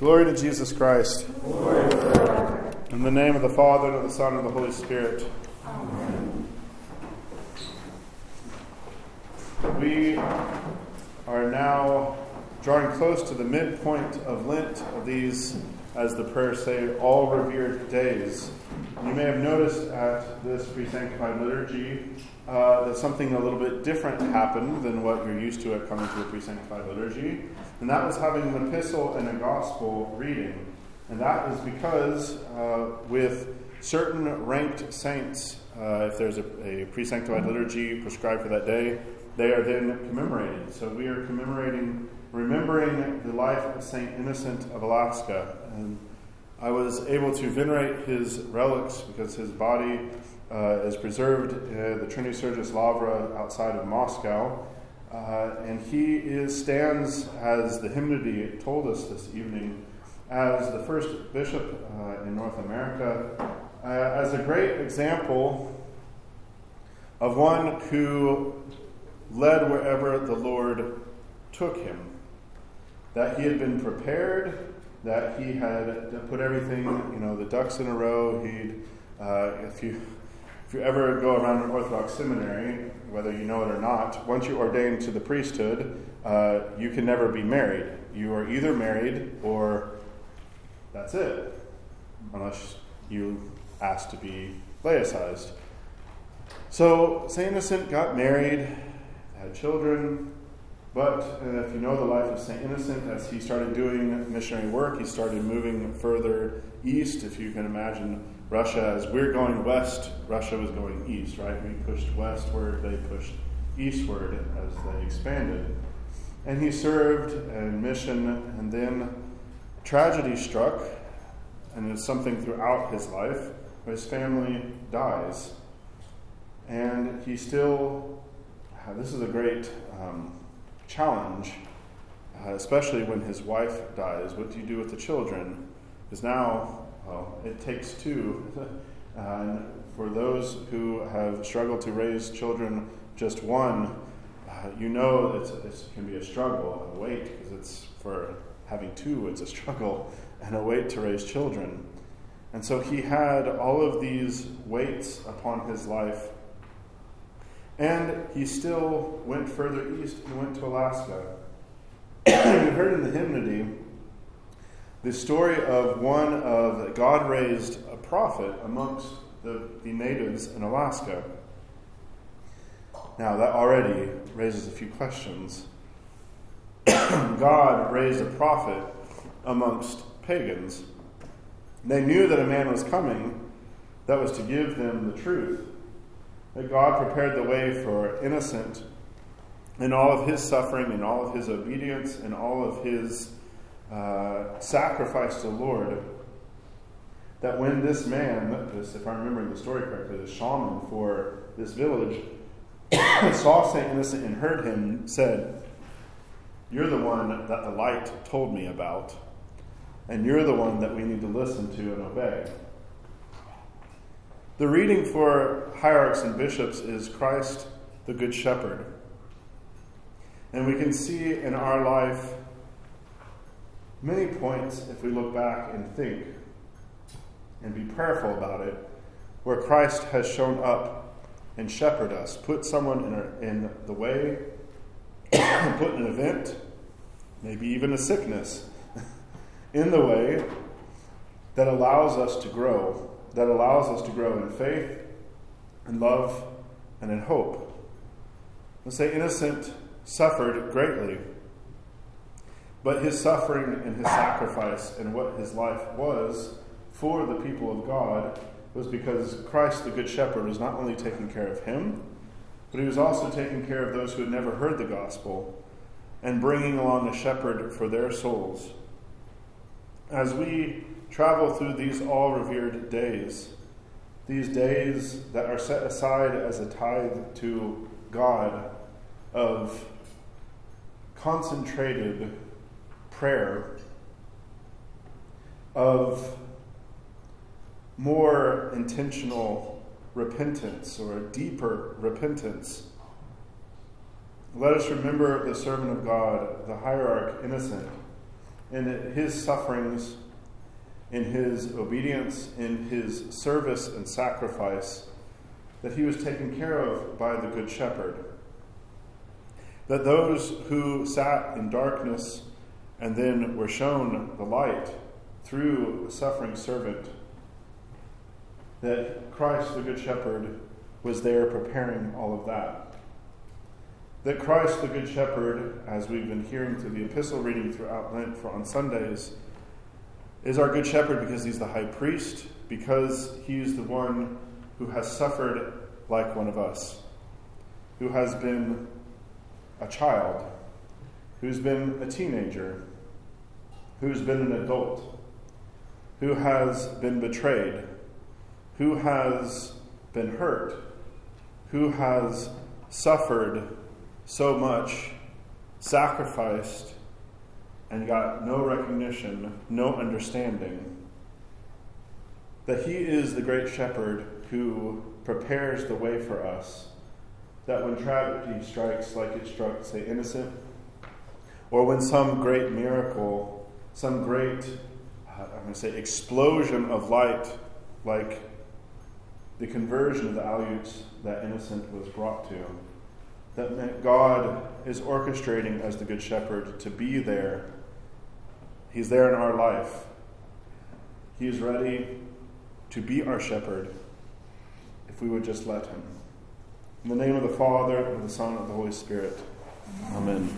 Glory to Jesus Christ. In the name of the Father, and of the Son, and of the Holy Spirit. Amen. We are now drawing close to the midpoint of Lent, of these, as the prayers say, all revered days. You may have noticed at this pre-sanctified liturgy uh, that something a little bit different happened than what you're used to at coming to a pre-sanctified liturgy, and that was having an epistle and a gospel reading. And that is because uh, with certain ranked saints, uh, if there's a, a pre sanctified liturgy prescribed for that day, they are then commemorated. So we are commemorating, remembering the life of Saint Innocent of Alaska. And I was able to venerate his relics because his body uh, is preserved at the Trinity Sergius Lavra outside of Moscow. Uh, and he is, stands, as the hymnody told us this evening, as the first bishop uh, in North America, uh, as a great example of one who led wherever the Lord took him. That he had been prepared, that he had put everything, you know, the ducks in a row. He'd, uh, if you if you ever go around an Orthodox seminary, whether you know it or not, once you ordain to the priesthood, uh, you can never be married. You are either married or that's it, unless you ask to be laicized. So, St. Innocent got married, had children, but uh, if you know the life of St. Innocent, as he started doing missionary work, he started moving further east. If you can imagine Russia, as we're going west, Russia was going east, right? We pushed westward, they pushed eastward as they expanded. And he served in mission, and then tragedy struck, and it's something throughout his life, his family dies. And he still, this is a great um, challenge, uh, especially when his wife dies. What do you do with the children? Because now, well, it takes two. and for those who have struggled to raise children, just one, uh, you know it can be a struggle, a weight, because it's for having two, it's a struggle and a weight to raise children. And so he had all of these weights upon his life. And he still went further east and went to Alaska. you heard in the hymnody the story of one of God raised a prophet amongst the, the natives in Alaska. Now, that already raises a few questions. God raised a prophet amongst pagans. They knew that a man was coming that was to give them the truth. That God prepared the way for innocent in all of his suffering, in all of his obedience, in all of his uh, sacrifice to the Lord. That when this man, this, if I'm remembering the story correctly, the shaman for this village, saw St. Innocent and heard him, said, you're the one that the light told me about, and you're the one that we need to listen to and obey. The reading for hierarchs and bishops is Christ the Good Shepherd. And we can see in our life many points, if we look back and think and be prayerful about it, where Christ has shown up and shepherded us, put someone in, a, in the way put an event, maybe even a sickness, in the way that allows us to grow, that allows us to grow in faith, in love, and in hope. Let's say innocent suffered greatly, but his suffering and his sacrifice and what his life was for the people of God was because Christ, the Good Shepherd, was not only taking care of him, but he was also taking care of those who had never heard the gospel and bringing along a shepherd for their souls. As we travel through these all revered days, these days that are set aside as a tithe to God of concentrated prayer, of more intentional repentance or deeper repentance. Let us remember the servant of God, the hierarch innocent, and his sufferings, in his obedience, in his service and sacrifice, that he was taken care of by the Good Shepherd. That those who sat in darkness and then were shown the light through the suffering servant, that Christ, the Good Shepherd, was there preparing all of that. That Christ, the Good Shepherd, as we've been hearing through the epistle reading throughout Lent for on Sundays, is our Good Shepherd because he's the high priest, because he is the one who has suffered like one of us, who has been a child, who's been a teenager, who's been an adult, who has been betrayed, who has been hurt, who has suffered so much, sacrificed, and got no recognition, no understanding. That He is the great shepherd who prepares the way for us. That when tragedy strikes, like it struck, say, innocent, or when some great miracle, some great, uh, I'm going to say, explosion of light, like the conversion of the Aleuts that innocent was brought to, that God is orchestrating as the Good Shepherd to be there. He's there in our life. He is ready to be our shepherd if we would just let him. In the name of the Father, and the Son, and the Holy Spirit. Amen.